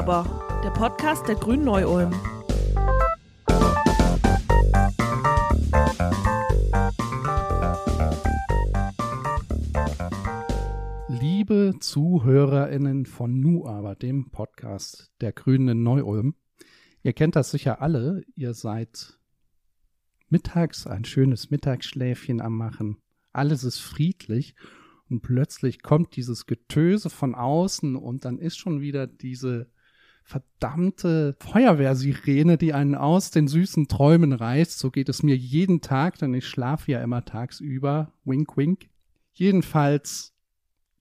aber, der Podcast der Grünen Neu-Ulm. Liebe ZuhörerInnen von Nu aber, dem Podcast der Grünen Neu-Ulm, ihr kennt das sicher alle, ihr seid mittags ein schönes Mittagsschläfchen am Machen, alles ist friedlich und plötzlich kommt dieses Getöse von außen und dann ist schon wieder diese verdammte Feuerwehrsirene, die einen aus den süßen Träumen reißt. So geht es mir jeden Tag, denn ich schlafe ja immer tagsüber. Wink, wink. Jedenfalls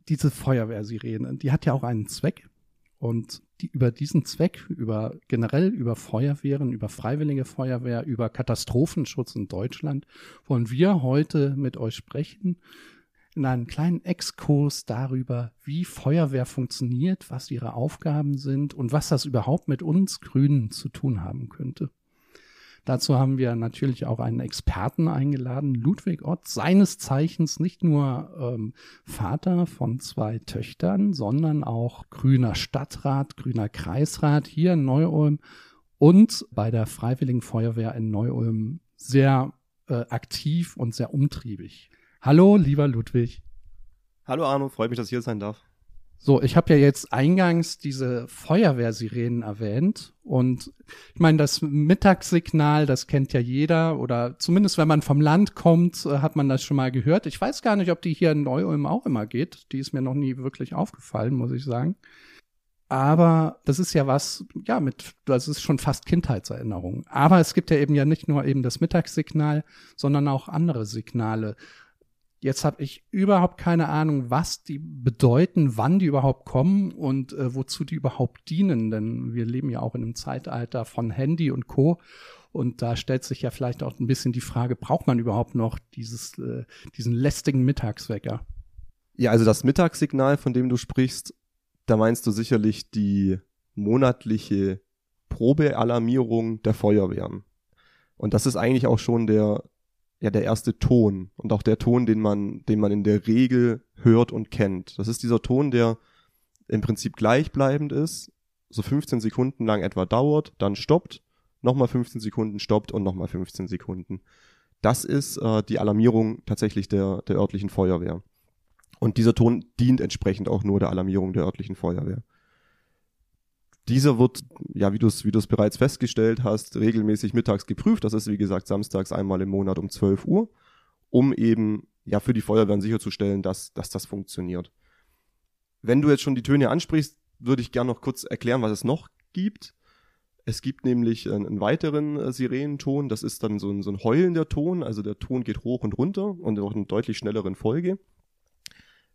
diese Feuerwehrsirene, die hat ja auch einen Zweck. Und die, über diesen Zweck, über generell über Feuerwehren, über freiwillige Feuerwehr, über Katastrophenschutz in Deutschland, wollen wir heute mit euch sprechen in einem kleinen Exkurs darüber, wie Feuerwehr funktioniert, was ihre Aufgaben sind und was das überhaupt mit uns Grünen zu tun haben könnte. Dazu haben wir natürlich auch einen Experten eingeladen, Ludwig Ott, seines Zeichens nicht nur ähm, Vater von zwei Töchtern, sondern auch grüner Stadtrat, grüner Kreisrat hier in Neu-Ulm und bei der Freiwilligen Feuerwehr in Neu-Ulm sehr äh, aktiv und sehr umtriebig. Hallo, lieber Ludwig. Hallo Arno, freut mich, dass ich hier sein darf. So, ich habe ja jetzt eingangs diese Feuerwehrsirenen erwähnt und ich meine, das Mittagssignal, das kennt ja jeder oder zumindest wenn man vom Land kommt, äh, hat man das schon mal gehört. Ich weiß gar nicht, ob die hier in Neu-Ulm auch immer geht. Die ist mir noch nie wirklich aufgefallen, muss ich sagen. Aber das ist ja was, ja, mit, das ist schon fast Kindheitserinnerung. Aber es gibt ja eben ja nicht nur eben das Mittagssignal, sondern auch andere Signale. Jetzt habe ich überhaupt keine Ahnung, was die bedeuten, wann die überhaupt kommen und äh, wozu die überhaupt dienen. Denn wir leben ja auch in einem Zeitalter von Handy und Co. Und da stellt sich ja vielleicht auch ein bisschen die Frage, braucht man überhaupt noch dieses, äh, diesen lästigen Mittagswecker? Ja, also das Mittagssignal, von dem du sprichst, da meinst du sicherlich die monatliche Probealarmierung der Feuerwehren. Und das ist eigentlich auch schon der ja der erste Ton und auch der Ton, den man, den man in der Regel hört und kennt. Das ist dieser Ton, der im Prinzip gleichbleibend ist, so 15 Sekunden lang etwa dauert, dann stoppt, nochmal 15 Sekunden stoppt und nochmal 15 Sekunden. Das ist äh, die Alarmierung tatsächlich der, der örtlichen Feuerwehr. Und dieser Ton dient entsprechend auch nur der Alarmierung der örtlichen Feuerwehr. Dieser wird, ja, wie du es wie bereits festgestellt hast, regelmäßig mittags geprüft. Das ist, wie gesagt, samstags einmal im Monat um 12 Uhr, um eben ja für die Feuerwehren sicherzustellen, dass, dass das funktioniert. Wenn du jetzt schon die Töne ansprichst, würde ich gerne noch kurz erklären, was es noch gibt. Es gibt nämlich einen, einen weiteren äh, Sirenenton, das ist dann so ein, so ein heulender Ton, also der Ton geht hoch und runter und auch in deutlich schnelleren Folge.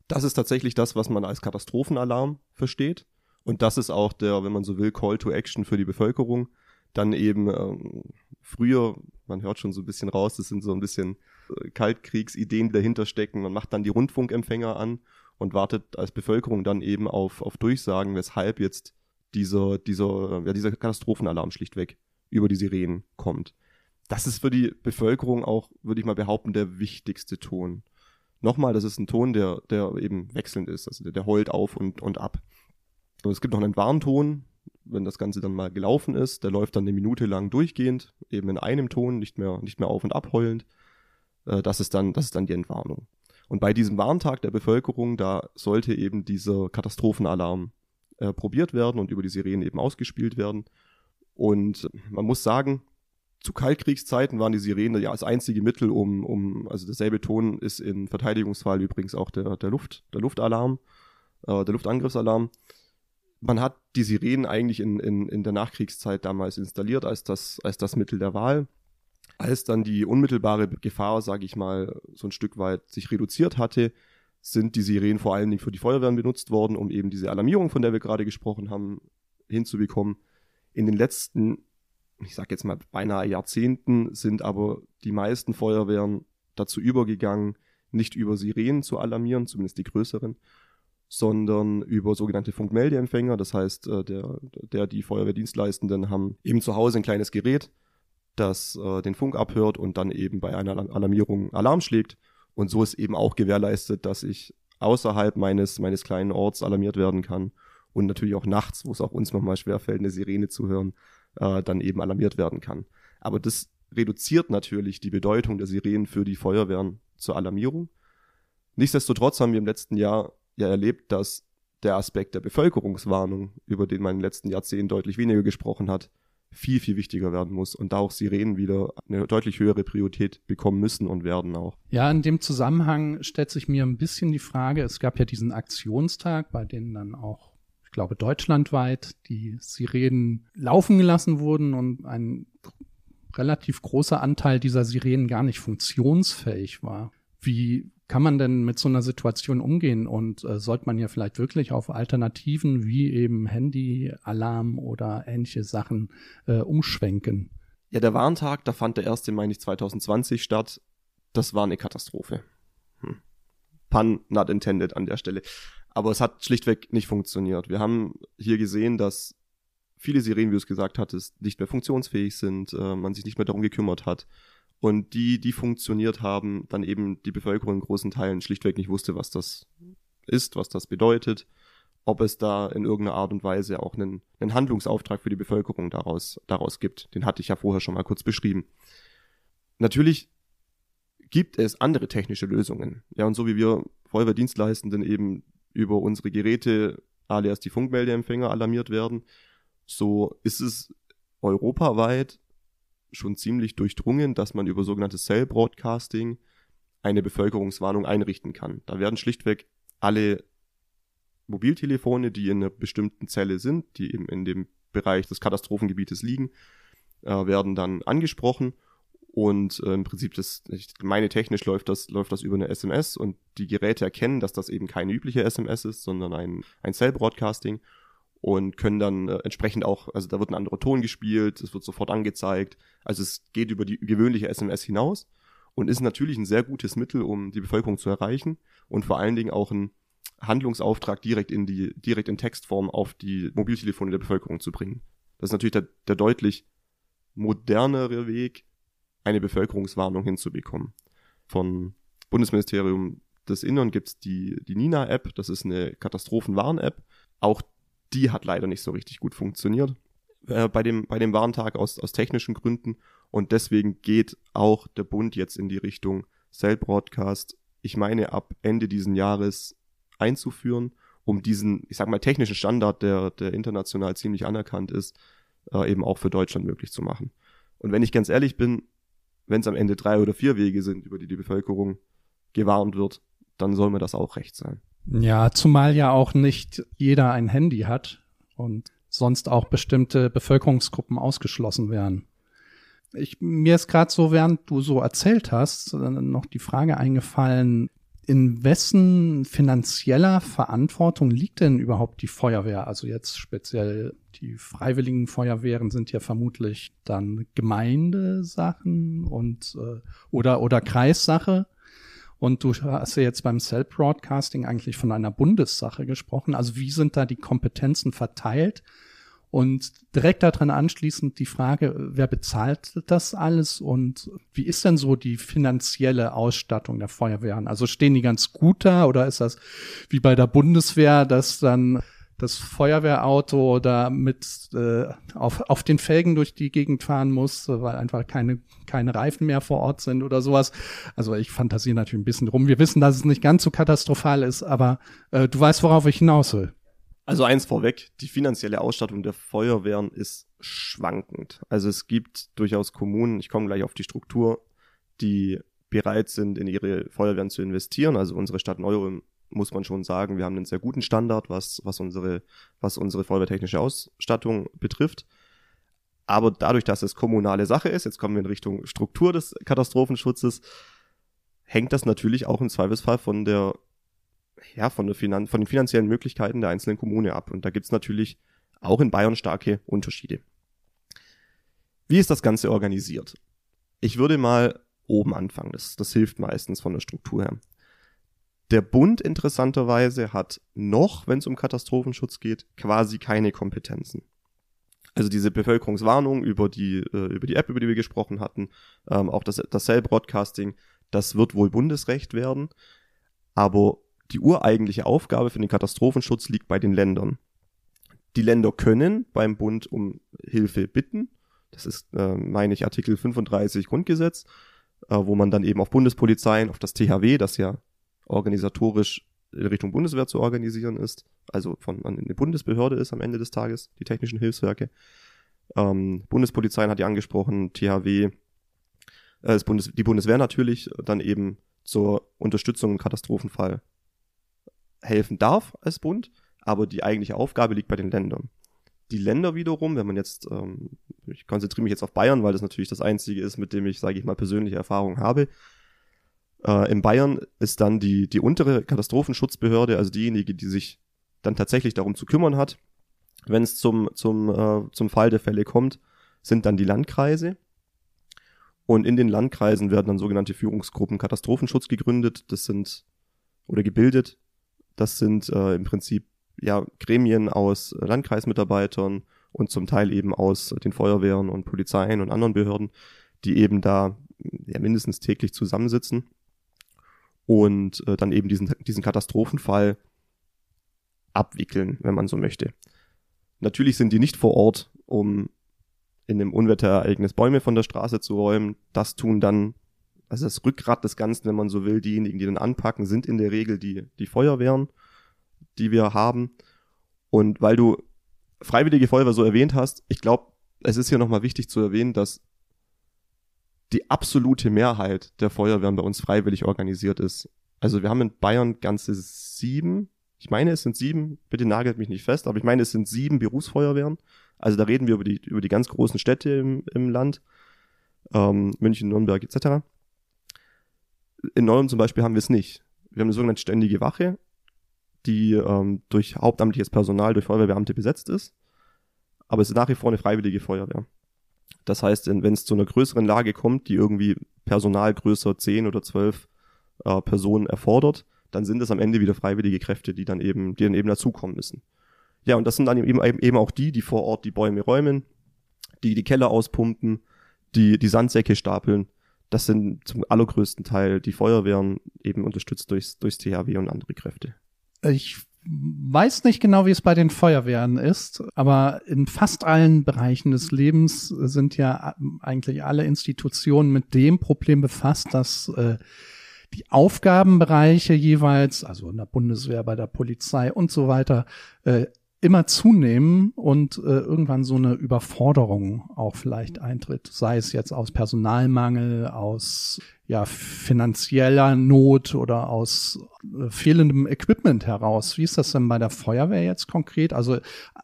Das ist tatsächlich das, was man als Katastrophenalarm versteht. Und das ist auch der, wenn man so will, Call to Action für die Bevölkerung. Dann eben ähm, früher, man hört schon so ein bisschen raus, das sind so ein bisschen äh, Kaltkriegsideen, die dahinter stecken. Man macht dann die Rundfunkempfänger an und wartet als Bevölkerung dann eben auf, auf Durchsagen, weshalb jetzt dieser, dieser, ja, dieser Katastrophenalarm schlichtweg über die Sirenen kommt. Das ist für die Bevölkerung auch, würde ich mal behaupten, der wichtigste Ton. Nochmal, das ist ein Ton, der, der eben wechselnd ist, also der, der heult auf und, und ab. Es gibt noch einen Warnton, wenn das Ganze dann mal gelaufen ist. Der läuft dann eine Minute lang durchgehend, eben in einem Ton, nicht mehr, nicht mehr auf und ab heulend. Äh, das, ist dann, das ist dann die Entwarnung. Und bei diesem Warntag der Bevölkerung, da sollte eben dieser Katastrophenalarm äh, probiert werden und über die Sirenen eben ausgespielt werden. Und man muss sagen, zu Kaltkriegszeiten waren die Sirenen ja das einzige Mittel, um, um also derselbe Ton ist im Verteidigungsfall übrigens auch der, der Luft, der Luftalarm, äh, der Luftangriffsalarm man hat die Sirenen eigentlich in, in, in der Nachkriegszeit damals installiert als das, als das Mittel der Wahl. Als dann die unmittelbare Gefahr, sage ich mal, so ein Stück weit sich reduziert hatte, sind die Sirenen vor allen Dingen für die Feuerwehren benutzt worden, um eben diese Alarmierung, von der wir gerade gesprochen haben, hinzubekommen. In den letzten, ich sage jetzt mal beinahe Jahrzehnten, sind aber die meisten Feuerwehren dazu übergegangen, nicht über Sirenen zu alarmieren, zumindest die größeren, sondern über sogenannte Funkmeldeempfänger. Das heißt, äh, der, der, die Feuerwehrdienstleistenden haben eben zu Hause ein kleines Gerät, das äh, den Funk abhört und dann eben bei einer Alarmierung Alarm schlägt. Und so ist eben auch gewährleistet, dass ich außerhalb meines, meines kleinen Orts alarmiert werden kann und natürlich auch nachts, wo es auch uns manchmal schwerfällt, eine Sirene zu hören, äh, dann eben alarmiert werden kann. Aber das reduziert natürlich die Bedeutung der Sirenen für die Feuerwehren zur Alarmierung. Nichtsdestotrotz haben wir im letzten Jahr ja erlebt, dass der Aspekt der Bevölkerungswarnung, über den man in den letzten Jahrzehnten deutlich weniger gesprochen hat, viel, viel wichtiger werden muss und da auch Sirenen wieder eine deutlich höhere Priorität bekommen müssen und werden auch. Ja, in dem Zusammenhang stellt sich mir ein bisschen die Frage, es gab ja diesen Aktionstag, bei dem dann auch, ich glaube, deutschlandweit die Sirenen laufen gelassen wurden und ein relativ großer Anteil dieser Sirenen gar nicht funktionsfähig war. Wie kann man denn mit so einer Situation umgehen und äh, sollte man ja vielleicht wirklich auf Alternativen wie eben Handy-Alarm oder ähnliche Sachen äh, umschwenken? Ja, der Warntag, da fand der 1. Mai nicht 2020 statt. Das war eine Katastrophe. Hm. Pun not intended an der Stelle. Aber es hat schlichtweg nicht funktioniert. Wir haben hier gesehen, dass viele Sirenen, wie du es gesagt hattest, nicht mehr funktionsfähig sind, äh, man sich nicht mehr darum gekümmert hat und die, die funktioniert haben, dann eben die Bevölkerung in großen Teilen schlichtweg nicht wusste, was das ist, was das bedeutet, ob es da in irgendeiner Art und Weise auch einen, einen Handlungsauftrag für die Bevölkerung daraus, daraus gibt. Den hatte ich ja vorher schon mal kurz beschrieben. Natürlich gibt es andere technische Lösungen. Ja, und so wie wir Feuerwehrdienstleistenden eben über unsere Geräte alias die Funkmeldeempfänger alarmiert werden, so ist es europaweit schon ziemlich durchdrungen, dass man über sogenanntes Cell Broadcasting eine Bevölkerungswarnung einrichten kann. Da werden schlichtweg alle Mobiltelefone, die in einer bestimmten Zelle sind, die eben in dem Bereich des Katastrophengebietes liegen, äh, werden dann angesprochen und äh, im Prinzip das, ich meine technisch läuft das, läuft das über eine SMS und die Geräte erkennen, dass das eben keine übliche SMS ist, sondern ein, ein Cell Broadcasting und können dann äh, entsprechend auch, also da wird ein anderer Ton gespielt, es wird sofort angezeigt. Also es geht über die gewöhnliche SMS hinaus und ist natürlich ein sehr gutes Mittel, um die Bevölkerung zu erreichen und vor allen Dingen auch ein Handlungsauftrag direkt in die, direkt in Textform auf die Mobiltelefone der Bevölkerung zu bringen. Das ist natürlich der, der deutlich modernere Weg, eine Bevölkerungswarnung hinzubekommen. Von Bundesministerium des Innern gibt's die, die Nina-App, das ist eine Katastrophenwarn-App. Auch die hat leider nicht so richtig gut funktioniert äh, bei, dem, bei dem Warntag aus, aus technischen Gründen. Und deswegen geht auch der Bund jetzt in die Richtung Cell Broadcast, ich meine, ab Ende diesen Jahres einzuführen, um diesen, ich sag mal, technischen Standard, der, der international ziemlich anerkannt ist, äh, eben auch für Deutschland möglich zu machen. Und wenn ich ganz ehrlich bin, wenn es am Ende drei oder vier Wege sind, über die die Bevölkerung gewarnt wird, dann soll mir das auch recht sein. Ja, zumal ja auch nicht jeder ein Handy hat und sonst auch bestimmte Bevölkerungsgruppen ausgeschlossen werden. Ich, mir ist gerade so, während du so erzählt hast, noch die Frage eingefallen, in wessen finanzieller Verantwortung liegt denn überhaupt die Feuerwehr? Also jetzt speziell die freiwilligen Feuerwehren sind ja vermutlich dann Gemeindesachen und äh, oder oder Kreissache. Und du hast ja jetzt beim Cell-Broadcasting eigentlich von einer Bundessache gesprochen. Also wie sind da die Kompetenzen verteilt? Und direkt daran anschließend die Frage, wer bezahlt das alles und wie ist denn so die finanzielle Ausstattung der Feuerwehren? Also stehen die ganz gut da oder ist das wie bei der Bundeswehr, dass dann das Feuerwehrauto da mit äh, auf, auf den Felgen durch die Gegend fahren muss, weil einfach keine, keine Reifen mehr vor Ort sind oder sowas. Also ich fantasiere natürlich ein bisschen rum. Wir wissen, dass es nicht ganz so katastrophal ist, aber äh, du weißt, worauf ich hinaus will. Also eins vorweg, die finanzielle Ausstattung der Feuerwehren ist schwankend. Also es gibt durchaus Kommunen, ich komme gleich auf die Struktur, die bereit sind, in ihre Feuerwehren zu investieren. Also unsere Stadt Neurum muss man schon sagen, wir haben einen sehr guten Standard, was, was unsere, was unsere feuerwehrtechnische Ausstattung betrifft. Aber dadurch, dass es kommunale Sache ist, jetzt kommen wir in Richtung Struktur des Katastrophenschutzes, hängt das natürlich auch im Zweifelsfall von der, ja, von der Finan von den finanziellen Möglichkeiten der einzelnen Kommune ab. Und da gibt's natürlich auch in Bayern starke Unterschiede. Wie ist das Ganze organisiert? Ich würde mal oben anfangen. Das, das hilft meistens von der Struktur her. Der Bund interessanterweise hat noch, wenn es um Katastrophenschutz geht, quasi keine Kompetenzen. Also diese Bevölkerungswarnung über die, äh, über die App, über die wir gesprochen hatten, ähm, auch das, das Cell-Broadcasting, das wird wohl Bundesrecht werden. Aber die ureigentliche Aufgabe für den Katastrophenschutz liegt bei den Ländern. Die Länder können beim Bund um Hilfe bitten. Das ist, äh, meine ich, Artikel 35 Grundgesetz, äh, wo man dann eben auf Bundespolizeien, auf das THW, das ja organisatorisch in Richtung Bundeswehr zu organisieren ist, also von eine Bundesbehörde ist am Ende des Tages, die technischen Hilfswerke. Ähm, Bundespolizeien hat ja angesprochen, THW, äh, Bundes die Bundeswehr natürlich, dann eben zur Unterstützung im Katastrophenfall helfen darf als Bund, aber die eigentliche Aufgabe liegt bei den Ländern. Die Länder wiederum, wenn man jetzt, ähm, ich konzentriere mich jetzt auf Bayern, weil das natürlich das einzige ist, mit dem ich, sage ich mal, persönliche Erfahrung habe. Äh, in Bayern ist dann die, die untere Katastrophenschutzbehörde, also diejenige, die sich dann tatsächlich darum zu kümmern hat, wenn es zum, zum, äh, zum Fall der Fälle kommt, sind dann die Landkreise. Und in den Landkreisen werden dann sogenannte Führungsgruppen Katastrophenschutz gegründet. Das sind, oder gebildet. Das sind äh, im Prinzip ja Gremien aus Landkreismitarbeitern und zum Teil eben aus den Feuerwehren und Polizeien und anderen Behörden, die eben da ja mindestens täglich zusammensitzen und äh, dann eben diesen, diesen Katastrophenfall abwickeln, wenn man so möchte. Natürlich sind die nicht vor Ort, um in einem Unwetterereignis Bäume von der Straße zu räumen. Das tun dann, also das Rückgrat des Ganzen, wenn man so will, diejenigen, die dann anpacken, sind in der Regel die, die Feuerwehren, die wir haben. Und weil du Freiwillige Feuerwehr so erwähnt hast, ich glaube, es ist hier nochmal wichtig zu erwähnen, dass die absolute Mehrheit der Feuerwehren bei uns freiwillig organisiert ist. Also wir haben in Bayern ganze sieben, ich meine es sind sieben, bitte nagelt mich nicht fest, aber ich meine es sind sieben Berufsfeuerwehren. Also da reden wir über die, über die ganz großen Städte im, im Land, ähm, München, Nürnberg etc. In Neuem zum Beispiel haben wir es nicht. Wir haben eine sogenannte ständige Wache, die ähm, durch hauptamtliches Personal, durch Feuerwehrbeamte besetzt ist. Aber es ist nach wie vor eine freiwillige Feuerwehr. Das heißt, wenn es zu einer größeren Lage kommt, die irgendwie Personal größer 10 oder 12 äh, Personen erfordert, dann sind es am Ende wieder freiwillige Kräfte, die dann eben, die dann eben dazukommen müssen. Ja, und das sind dann eben, eben auch die, die vor Ort die Bäume räumen, die die Keller auspumpen, die die Sandsäcke stapeln. Das sind zum allergrößten Teil die Feuerwehren eben unterstützt durchs, durchs THW und andere Kräfte. Ich weiß nicht genau, wie es bei den Feuerwehren ist, aber in fast allen Bereichen des Lebens sind ja eigentlich alle Institutionen mit dem Problem befasst, dass äh, die Aufgabenbereiche jeweils, also in der Bundeswehr, bei der Polizei und so weiter, äh, immer zunehmen und äh, irgendwann so eine Überforderung auch vielleicht eintritt, sei es jetzt aus Personalmangel, aus ja finanzieller Not oder aus äh, fehlendem Equipment heraus. Wie ist das denn bei der Feuerwehr jetzt konkret? Also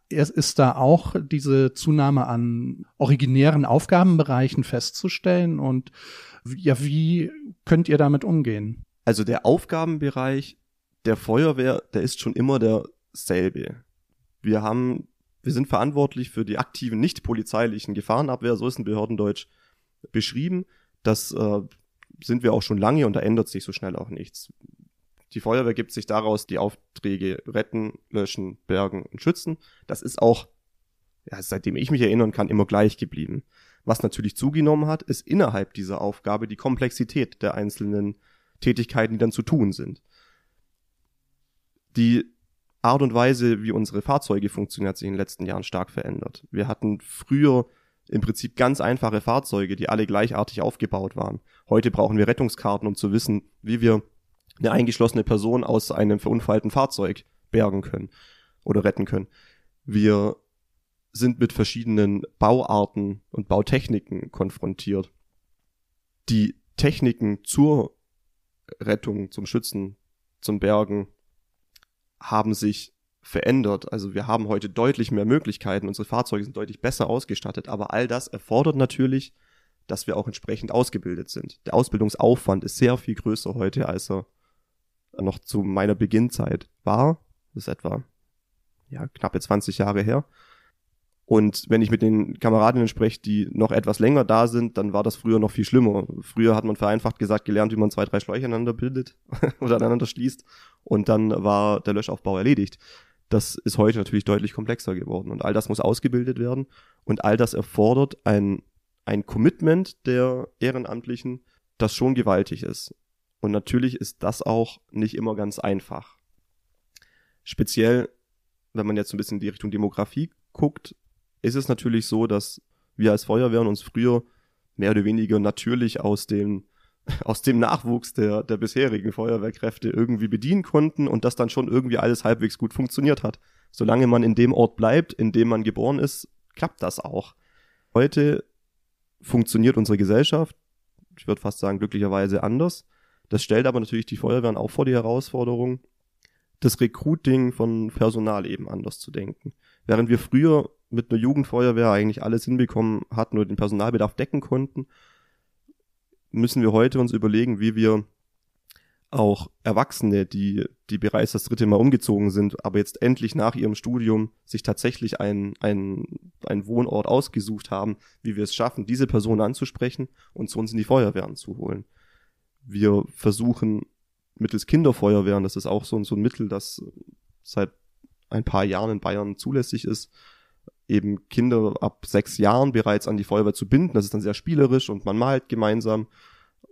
ist da auch diese Zunahme an originären Aufgabenbereichen festzustellen und ja, wie könnt ihr damit umgehen? Also der Aufgabenbereich der Feuerwehr, der ist schon immer derselbe. Wir haben, wir sind verantwortlich für die aktiven, nicht polizeilichen Gefahrenabwehr, so ist ein Behördendeutsch beschrieben. Das äh, sind wir auch schon lange und da ändert sich so schnell auch nichts. Die Feuerwehr gibt sich daraus die Aufträge retten, löschen, bergen und schützen. Das ist auch, ja, seitdem ich mich erinnern kann, immer gleich geblieben. Was natürlich zugenommen hat, ist innerhalb dieser Aufgabe die Komplexität der einzelnen Tätigkeiten, die dann zu tun sind. Die Art und Weise, wie unsere Fahrzeuge funktionieren, hat sich in den letzten Jahren stark verändert. Wir hatten früher im Prinzip ganz einfache Fahrzeuge, die alle gleichartig aufgebaut waren. Heute brauchen wir Rettungskarten, um zu wissen, wie wir eine eingeschlossene Person aus einem verunfallten Fahrzeug bergen können oder retten können. Wir sind mit verschiedenen Bauarten und Bautechniken konfrontiert. Die Techniken zur Rettung, zum Schützen, zum Bergen haben sich verändert. Also wir haben heute deutlich mehr Möglichkeiten, unsere Fahrzeuge sind deutlich besser ausgestattet, aber all das erfordert natürlich, dass wir auch entsprechend ausgebildet sind. Der Ausbildungsaufwand ist sehr viel größer heute, als er noch zu meiner Beginnzeit war. Das ist etwa ja, knappe 20 Jahre her. Und wenn ich mit den Kameradinnen spreche, die noch etwas länger da sind, dann war das früher noch viel schlimmer. Früher hat man vereinfacht gesagt gelernt, wie man zwei, drei Schläuche aneinander bildet oder aneinander schließt. Und dann war der Löschaufbau erledigt. Das ist heute natürlich deutlich komplexer geworden. Und all das muss ausgebildet werden. Und all das erfordert ein, ein Commitment der Ehrenamtlichen, das schon gewaltig ist. Und natürlich ist das auch nicht immer ganz einfach. Speziell wenn man jetzt so ein bisschen in die Richtung Demografie guckt, ist es natürlich so, dass wir als Feuerwehren uns früher mehr oder weniger natürlich aus dem, aus dem Nachwuchs der, der bisherigen Feuerwehrkräfte irgendwie bedienen konnten und das dann schon irgendwie alles halbwegs gut funktioniert hat. Solange man in dem Ort bleibt, in dem man geboren ist, klappt das auch. Heute funktioniert unsere Gesellschaft, ich würde fast sagen, glücklicherweise anders. Das stellt aber natürlich die Feuerwehren auch vor die Herausforderung, das Recruiting von Personal eben anders zu denken. Während wir früher mit einer Jugendfeuerwehr eigentlich alles hinbekommen hatten oder den Personalbedarf decken konnten, müssen wir heute uns überlegen, wie wir auch Erwachsene, die, die bereits das dritte Mal umgezogen sind, aber jetzt endlich nach ihrem Studium sich tatsächlich einen, einen, einen Wohnort ausgesucht haben, wie wir es schaffen, diese Person anzusprechen und zu uns in die Feuerwehren zu holen. Wir versuchen mittels Kinderfeuerwehren, das ist auch so, so ein Mittel, das seit ein paar Jahren in Bayern zulässig ist, eben Kinder ab sechs Jahren bereits an die Feuerwehr zu binden. Das ist dann sehr spielerisch und man malt gemeinsam.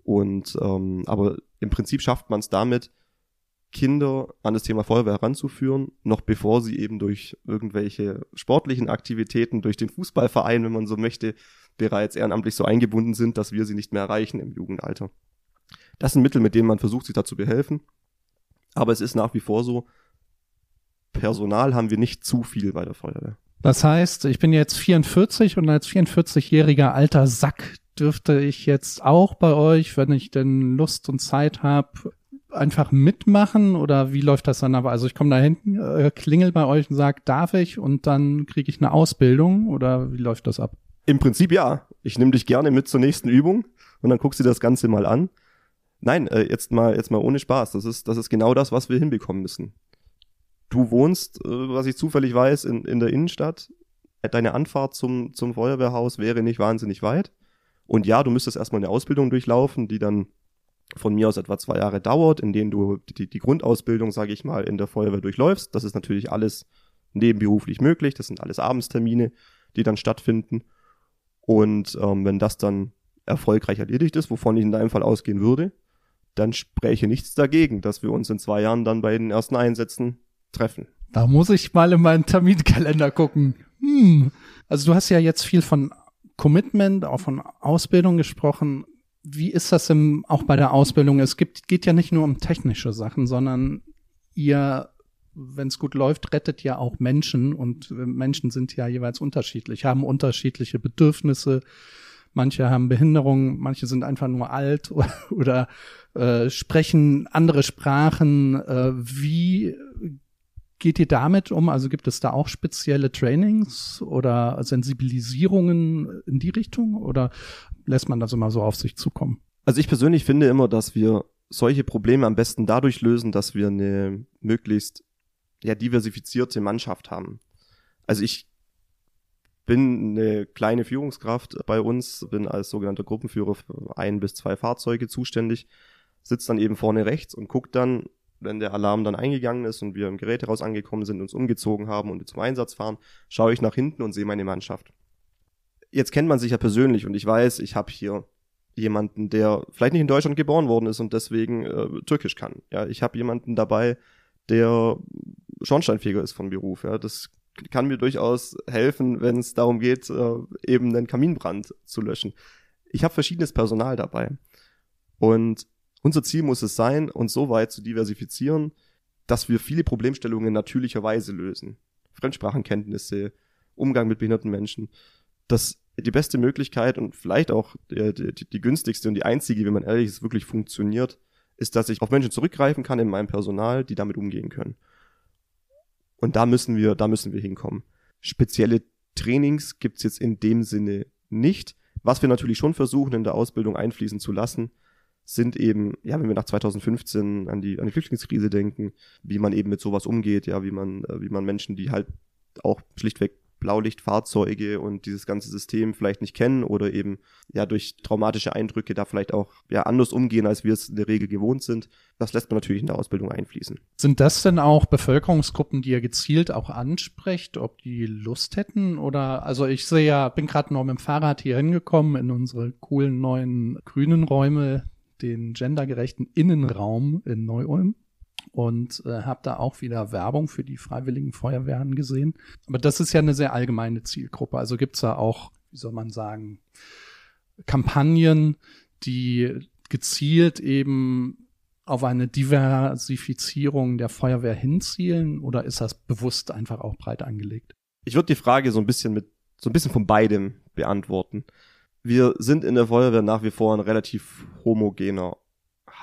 Und ähm, aber im Prinzip schafft man es damit, Kinder an das Thema Feuerwehr heranzuführen, noch bevor sie eben durch irgendwelche sportlichen Aktivitäten, durch den Fußballverein, wenn man so möchte, bereits ehrenamtlich so eingebunden sind, dass wir sie nicht mehr erreichen im Jugendalter. Das sind Mittel, mit denen man versucht, sich dazu behelfen. Aber es ist nach wie vor so, Personal haben wir nicht zu viel bei der Feuerwehr. Das heißt, ich bin jetzt 44 und als 44-jähriger alter Sack dürfte ich jetzt auch bei euch, wenn ich denn Lust und Zeit habe, einfach mitmachen oder wie läuft das dann aber? Also ich komme da hinten, äh, klingel bei euch und sag, darf ich und dann kriege ich eine Ausbildung oder wie läuft das ab? Im Prinzip ja. Ich nehme dich gerne mit zur nächsten Übung und dann guckst du das Ganze mal an. Nein, äh, jetzt mal jetzt mal ohne Spaß. Das ist das ist genau das, was wir hinbekommen müssen. Du wohnst, äh, was ich zufällig weiß, in, in der Innenstadt. Deine Anfahrt zum zum Feuerwehrhaus wäre nicht wahnsinnig weit. Und ja, du müsstest erstmal eine Ausbildung durchlaufen, die dann von mir aus etwa zwei Jahre dauert, in denen du die, die Grundausbildung, sage ich mal, in der Feuerwehr durchläufst. Das ist natürlich alles nebenberuflich möglich. Das sind alles Abendstermine, die dann stattfinden. Und ähm, wenn das dann erfolgreich erledigt ist, wovon ich in deinem Fall ausgehen würde, dann spräche nichts dagegen, dass wir uns in zwei Jahren dann bei den ersten Einsätzen treffen. Da muss ich mal in meinen Terminkalender gucken. Hm. Also du hast ja jetzt viel von Commitment, auch von Ausbildung gesprochen. Wie ist das im, auch bei der Ausbildung? Es gibt, geht ja nicht nur um technische Sachen, sondern ihr, wenn es gut läuft, rettet ja auch Menschen und Menschen sind ja jeweils unterschiedlich, haben unterschiedliche Bedürfnisse. Manche haben Behinderungen, manche sind einfach nur alt oder, oder äh, sprechen andere Sprachen. Äh, wie geht ihr damit um? Also gibt es da auch spezielle Trainings oder Sensibilisierungen in die Richtung oder lässt man das immer so auf sich zukommen? Also ich persönlich finde immer, dass wir solche Probleme am besten dadurch lösen, dass wir eine möglichst ja, diversifizierte Mannschaft haben. Also ich bin eine kleine Führungskraft bei uns, bin als sogenannter Gruppenführer für ein bis zwei Fahrzeuge zuständig, sitze dann eben vorne rechts und gucke dann, wenn der Alarm dann eingegangen ist und wir im Gerätehaus angekommen sind, uns umgezogen haben und zum Einsatz fahren, schaue ich nach hinten und sehe meine Mannschaft. Jetzt kennt man sich ja persönlich und ich weiß, ich habe hier jemanden, der vielleicht nicht in Deutschland geboren worden ist und deswegen äh, Türkisch kann. Ja, ich habe jemanden dabei, der Schornsteinfeger ist von Beruf. Ja, das kann mir durchaus helfen, wenn es darum geht, äh, eben einen Kaminbrand zu löschen. Ich habe verschiedenes Personal dabei und unser Ziel muss es sein, uns so weit zu diversifizieren, dass wir viele Problemstellungen natürlicherweise lösen. Fremdsprachenkenntnisse, Umgang mit behinderten Menschen. Das die beste Möglichkeit und vielleicht auch die, die, die günstigste und die einzige, wenn man ehrlich ist, wirklich funktioniert, ist, dass ich auf Menschen zurückgreifen kann in meinem Personal, die damit umgehen können. Und da müssen wir, da müssen wir hinkommen. Spezielle Trainings gibt's jetzt in dem Sinne nicht. Was wir natürlich schon versuchen, in der Ausbildung einfließen zu lassen, sind eben, ja, wenn wir nach 2015 an die, an die Flüchtlingskrise denken, wie man eben mit sowas umgeht, ja, wie man, äh, wie man Menschen, die halt auch schlichtweg Blaulichtfahrzeuge und dieses ganze System vielleicht nicht kennen oder eben ja durch traumatische Eindrücke da vielleicht auch ja anders umgehen, als wir es in der Regel gewohnt sind. Das lässt man natürlich in der Ausbildung einfließen. Sind das denn auch Bevölkerungsgruppen, die ihr gezielt auch ansprecht, ob die Lust hätten oder also ich sehe ja, bin gerade noch mit dem Fahrrad hier hingekommen in unsere coolen neuen grünen Räume, den gendergerechten Innenraum in Neu-Ulm und äh, habe da auch wieder Werbung für die freiwilligen Feuerwehren gesehen. Aber das ist ja eine sehr allgemeine Zielgruppe. Also gibt's da auch, wie soll man sagen, Kampagnen, die gezielt eben auf eine Diversifizierung der Feuerwehr hinzielen oder ist das bewusst einfach auch breit angelegt? Ich würde die Frage so ein bisschen mit so ein bisschen von beidem beantworten. Wir sind in der Feuerwehr nach wie vor ein relativ homogener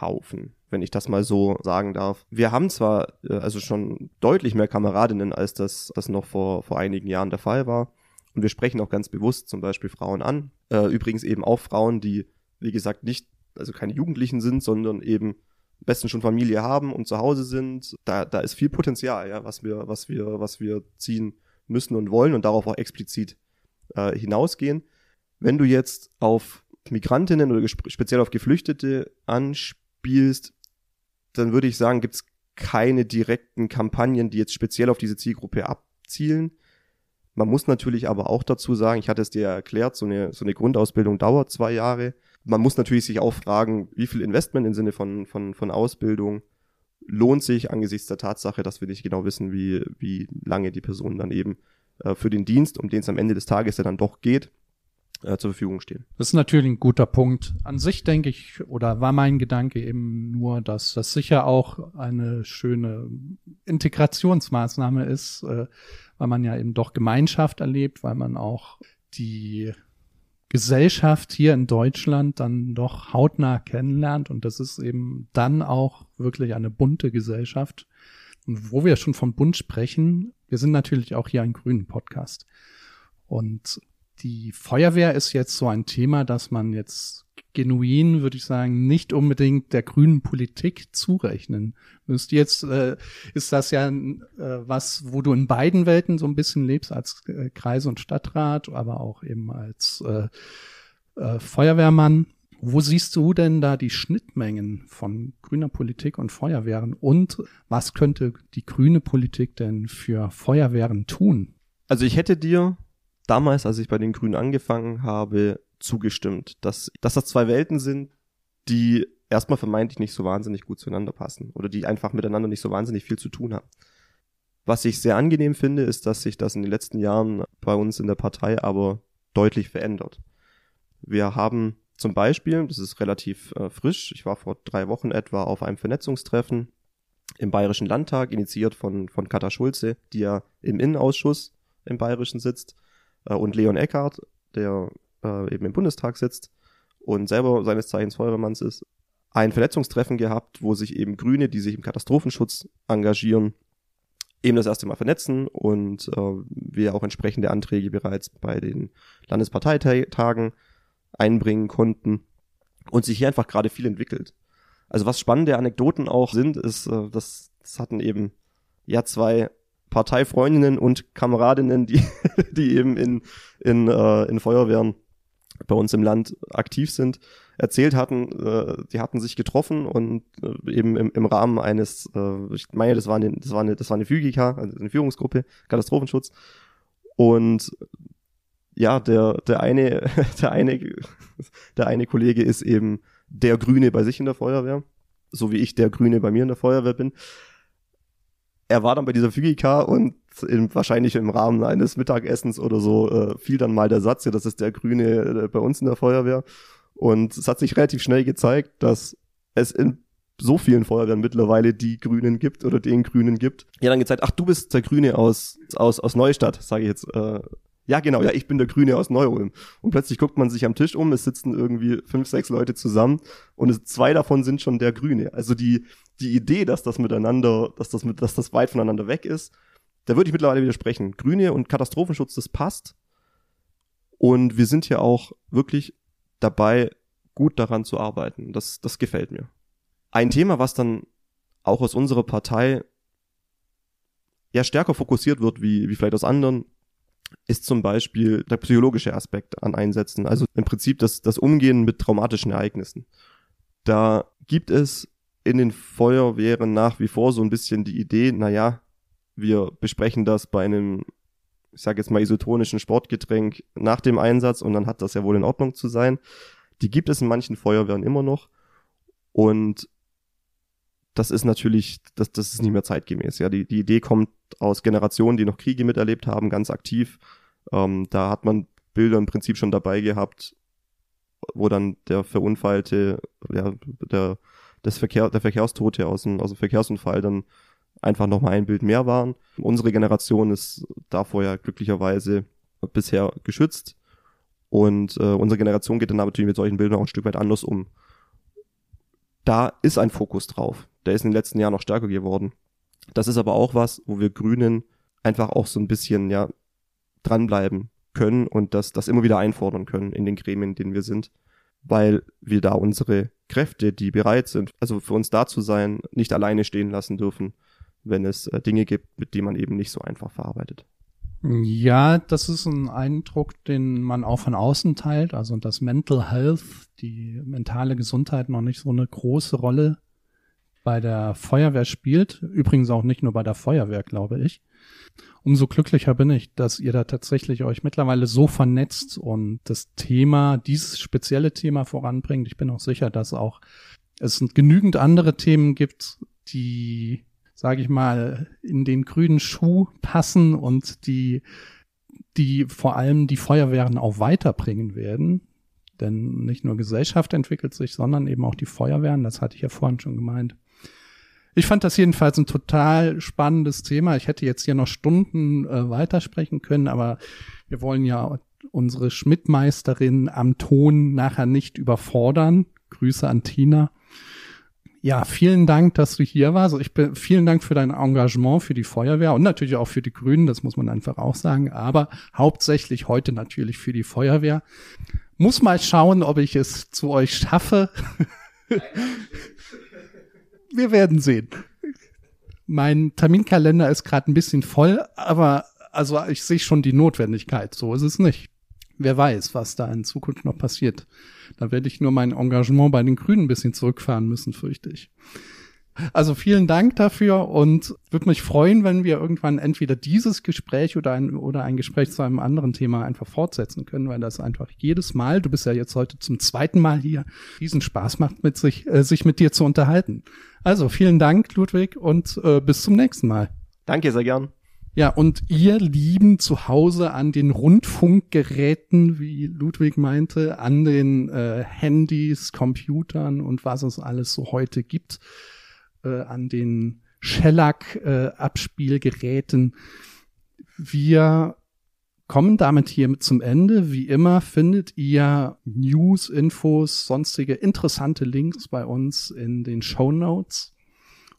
Haufen, wenn ich das mal so sagen darf. Wir haben zwar äh, also schon deutlich mehr Kameradinnen, als das, das noch vor, vor einigen Jahren der Fall war. Und wir sprechen auch ganz bewusst zum Beispiel Frauen an. Äh, übrigens eben auch Frauen, die, wie gesagt, nicht, also keine Jugendlichen sind, sondern eben besten schon Familie haben und zu Hause sind. Da, da ist viel Potenzial, ja, was wir, was wir, was wir ziehen müssen und wollen und darauf auch explizit äh, hinausgehen. Wenn du jetzt auf Migrantinnen oder speziell auf Geflüchtete anspielst, dann würde ich sagen, gibt es keine direkten Kampagnen, die jetzt speziell auf diese Zielgruppe abzielen. Man muss natürlich aber auch dazu sagen, ich hatte es dir ja erklärt, so eine, so eine Grundausbildung dauert zwei Jahre. Man muss natürlich sich auch fragen, wie viel Investment im Sinne von, von, von Ausbildung lohnt sich angesichts der Tatsache, dass wir nicht genau wissen, wie, wie lange die Person dann eben äh, für den Dienst, um den es am Ende des Tages ja dann doch geht, äh, zur Verfügung stehen. Das ist natürlich ein guter Punkt. An sich denke ich, oder war mein Gedanke eben nur, dass das sicher auch eine schöne Integrationsmaßnahme ist, äh, weil man ja eben doch Gemeinschaft erlebt, weil man auch die Gesellschaft hier in Deutschland dann doch hautnah kennenlernt und das ist eben dann auch wirklich eine bunte Gesellschaft. Und wo wir schon von bunt sprechen, wir sind natürlich auch hier ein grünen Podcast. Und die Feuerwehr ist jetzt so ein Thema, dass man jetzt genuin, würde ich sagen, nicht unbedingt der grünen Politik zurechnen müsste. Jetzt äh, ist das ja äh, was, wo du in beiden Welten so ein bisschen lebst, als äh, Kreis- und Stadtrat, aber auch eben als äh, äh, Feuerwehrmann. Wo siehst du denn da die Schnittmengen von grüner Politik und Feuerwehren? Und was könnte die grüne Politik denn für Feuerwehren tun? Also ich hätte dir damals, als ich bei den Grünen angefangen habe, zugestimmt, dass, dass das zwei Welten sind, die erstmal vermeintlich nicht so wahnsinnig gut zueinander passen oder die einfach miteinander nicht so wahnsinnig viel zu tun haben. Was ich sehr angenehm finde, ist, dass sich das in den letzten Jahren bei uns in der Partei aber deutlich verändert. Wir haben zum Beispiel, das ist relativ äh, frisch, ich war vor drei Wochen etwa auf einem Vernetzungstreffen im Bayerischen Landtag, initiiert von, von Katha Schulze, die ja im Innenausschuss im Bayerischen sitzt und Leon Eckhardt, der äh, eben im Bundestag sitzt und selber seines Zeichens Feuerwehrmanns ist, ein Vernetzungstreffen gehabt, wo sich eben Grüne, die sich im Katastrophenschutz engagieren, eben das erste Mal vernetzen und äh, wir auch entsprechende Anträge bereits bei den Landesparteitagen einbringen konnten und sich hier einfach gerade viel entwickelt. Also was spannende Anekdoten auch sind, ist, äh, das, das hatten eben ja zwei Parteifreundinnen und Kameradinnen, die, die eben in, in, äh, in Feuerwehren bei uns im Land aktiv sind, erzählt hatten, äh, die hatten sich getroffen und äh, eben im, im Rahmen eines, äh, ich meine, das war eine, das war eine, das war eine Phygika, also eine Führungsgruppe, Katastrophenschutz. Und ja, der, der eine, der eine, der eine Kollege ist eben der Grüne bei sich in der Feuerwehr, so wie ich der Grüne bei mir in der Feuerwehr bin er war dann bei dieser Fugika und in, wahrscheinlich im Rahmen eines Mittagessens oder so äh, fiel dann mal der Satz, ja, das ist der Grüne äh, bei uns in der Feuerwehr. Und es hat sich relativ schnell gezeigt, dass es in so vielen Feuerwehren mittlerweile die Grünen gibt oder den Grünen gibt. Ja, dann gezeigt, ach, du bist der Grüne aus, aus, aus Neustadt, sage ich jetzt. Äh, ja, genau, ja, ich bin der Grüne aus Neu-Ulm. Und plötzlich guckt man sich am Tisch um, es sitzen irgendwie fünf, sechs Leute zusammen und es, zwei davon sind schon der Grüne. Also die, die Idee, dass das miteinander, dass das mit, dass das weit voneinander weg ist, da würde ich mittlerweile widersprechen. Grüne und Katastrophenschutz, das passt. Und wir sind ja auch wirklich dabei, gut daran zu arbeiten. Das, das gefällt mir. Ein Thema, was dann auch aus unserer Partei ja stärker fokussiert wird, wie, wie vielleicht aus anderen, ist zum Beispiel der psychologische Aspekt an Einsätzen, also im Prinzip das, das Umgehen mit traumatischen Ereignissen. Da gibt es in den Feuerwehren nach wie vor so ein bisschen die Idee, naja, wir besprechen das bei einem, ich sage jetzt mal, isotonischen Sportgetränk nach dem Einsatz und dann hat das ja wohl in Ordnung zu sein. Die gibt es in manchen Feuerwehren immer noch. Und das ist natürlich, das, das ist nicht mehr zeitgemäß. Ja, die, die Idee kommt aus Generationen, die noch Kriege miterlebt haben, ganz aktiv. Ähm, da hat man Bilder im Prinzip schon dabei gehabt, wo dann der Verunfallte, ja, der, das Verkehr, der Verkehrstote aus dem, aus dem Verkehrsunfall dann einfach nochmal ein Bild mehr waren. Unsere Generation ist davor ja glücklicherweise bisher geschützt. Und äh, unsere Generation geht dann natürlich mit solchen Bildern auch ein Stück weit anders um. Da ist ein Fokus drauf. Der ist in den letzten Jahren noch stärker geworden. Das ist aber auch was, wo wir Grünen einfach auch so ein bisschen, ja, dranbleiben können und das, das immer wieder einfordern können in den Gremien, in denen wir sind, weil wir da unsere Kräfte, die bereit sind, also für uns da zu sein, nicht alleine stehen lassen dürfen, wenn es äh, Dinge gibt, mit denen man eben nicht so einfach verarbeitet. Ja, das ist ein Eindruck, den man auch von außen teilt. Also dass Mental Health, die mentale Gesundheit noch nicht so eine große Rolle bei der Feuerwehr spielt. Übrigens auch nicht nur bei der Feuerwehr, glaube ich. Umso glücklicher bin ich, dass ihr da tatsächlich euch mittlerweile so vernetzt und das Thema, dieses spezielle Thema voranbringt. Ich bin auch sicher, dass auch es genügend andere Themen gibt, die sage ich mal, in den grünen Schuh passen und die, die vor allem die Feuerwehren auch weiterbringen werden. Denn nicht nur Gesellschaft entwickelt sich, sondern eben auch die Feuerwehren. Das hatte ich ja vorhin schon gemeint. Ich fand das jedenfalls ein total spannendes Thema. Ich hätte jetzt hier noch Stunden äh, weitersprechen können, aber wir wollen ja unsere Schmidtmeisterin am Ton nachher nicht überfordern. Grüße an Tina. Ja, vielen Dank, dass du hier warst. Ich bin, vielen Dank für dein Engagement für die Feuerwehr und natürlich auch für die Grünen, das muss man einfach auch sagen, aber hauptsächlich heute natürlich für die Feuerwehr. Muss mal schauen, ob ich es zu euch schaffe. Wir werden sehen. Mein Terminkalender ist gerade ein bisschen voll, aber also ich sehe schon die Notwendigkeit. So ist es nicht. Wer weiß, was da in Zukunft noch passiert. Da werde ich nur mein Engagement bei den Grünen ein bisschen zurückfahren müssen, fürchte ich. Also vielen Dank dafür und würde mich freuen, wenn wir irgendwann entweder dieses Gespräch oder ein, oder ein Gespräch zu einem anderen Thema einfach fortsetzen können, weil das einfach jedes Mal, du bist ja jetzt heute zum zweiten Mal hier, diesen Spaß macht, mit sich, äh, sich mit dir zu unterhalten. Also vielen Dank, Ludwig, und äh, bis zum nächsten Mal. Danke, sehr gern. Ja, und ihr Lieben zu Hause an den Rundfunkgeräten, wie Ludwig meinte, an den äh, Handys, Computern und was es alles so heute gibt, äh, an den Shellac-Abspielgeräten. Äh, wir kommen damit hier zum Ende. Wie immer findet ihr News, Infos, sonstige interessante Links bei uns in den Show Notes.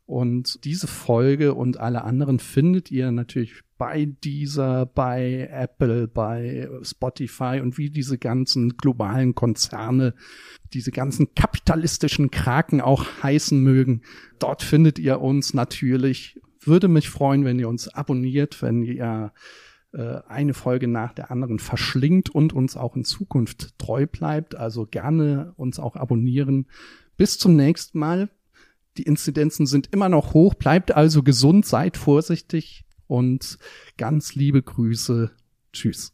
Und diese Folge und alle anderen findet ihr natürlich bei dieser, bei Apple, bei Spotify und wie diese ganzen globalen Konzerne, diese ganzen kapitalistischen Kraken auch heißen mögen. Dort findet ihr uns natürlich. Würde mich freuen, wenn ihr uns abonniert, wenn ihr äh, eine Folge nach der anderen verschlingt und uns auch in Zukunft treu bleibt. Also gerne uns auch abonnieren. Bis zum nächsten Mal. Die Inzidenzen sind immer noch hoch. Bleibt also gesund, seid vorsichtig und ganz liebe Grüße. Tschüss.